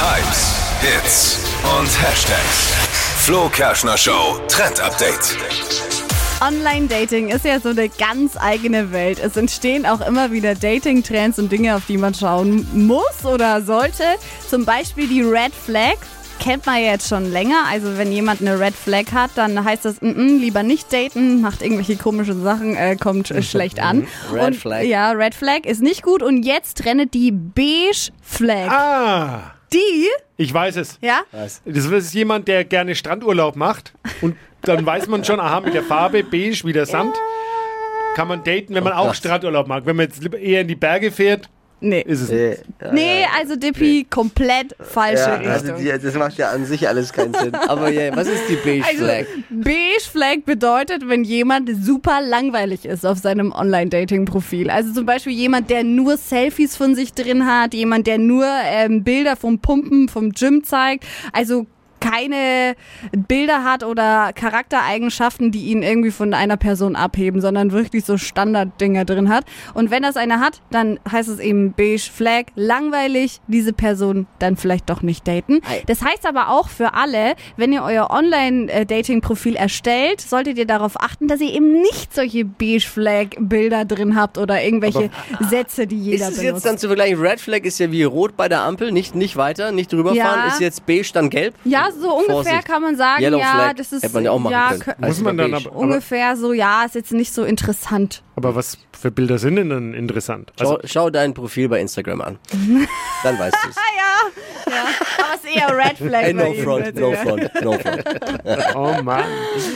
Hypes, Hits und Hashtags. Flo Kerschner Show Trend Update. Online-Dating ist ja so eine ganz eigene Welt. Es entstehen auch immer wieder Dating-Trends und Dinge, auf die man schauen muss oder sollte. Zum Beispiel die Red Flag. Kennt man ja jetzt schon länger. Also wenn jemand eine Red Flag hat, dann heißt das, mm -mm, lieber nicht daten, macht irgendwelche komischen Sachen, äh, kommt äh, schlecht an. Red und, Flag. Ja, Red Flag ist nicht gut. Und jetzt trennt die Beige Flag. Ah, Die, ich weiß es. ja, Das ist jemand, der gerne Strandurlaub macht. Und dann weiß man schon, aha, mit der Farbe beige wie der Sand kann man daten, wenn man auch Gott. Strandurlaub mag. Wenn man jetzt eher in die Berge fährt, nee. ist es nicht. Äh, ja, Nee, also Dippi, komplett falsche ja, Richtung. also die, das macht ja an sich alles keinen Sinn. Aber ja, was ist die Beige Also, Flag? Beige Flag bedeutet, wenn jemand super langweilig ist auf seinem Online-Dating-Profil. Also zum Beispiel jemand, der nur Selfies von sich drin hat, jemand, der nur ähm, Bilder vom Pumpen, vom Gym zeigt. Also keine Bilder hat oder Charaktereigenschaften, die ihn irgendwie von einer Person abheben, sondern wirklich so Standarddinger drin hat. Und wenn das einer hat, dann heißt es eben beige Flag, langweilig, diese Person dann vielleicht doch nicht daten. Das heißt aber auch für alle, wenn ihr euer Online-Dating-Profil erstellt, solltet ihr darauf achten, dass ihr eben nicht solche beige Flag-Bilder drin habt oder irgendwelche Sätze, die jeder Ist benutzt. jetzt dann zu vergleichen? Red Flag ist ja wie rot bei der Ampel, nicht, nicht weiter, nicht drüber Ja. Ist jetzt beige dann gelb? ja, so ungefähr Vorsicht. kann man sagen, Yellow ja, Flag das ist hätte man ja auch machen ja, können. kö- Muss man dann aber, ungefähr so, ja, ist jetzt nicht so interessant. aber was für Bilder sind denn dann interessant? Schau, Also, schau dein Profil bei Instagram an. Dann weißt du es. Ja, ja, aber es ist eher Red Flag. Hey, no front, bitte. no front, no front. oh Mann.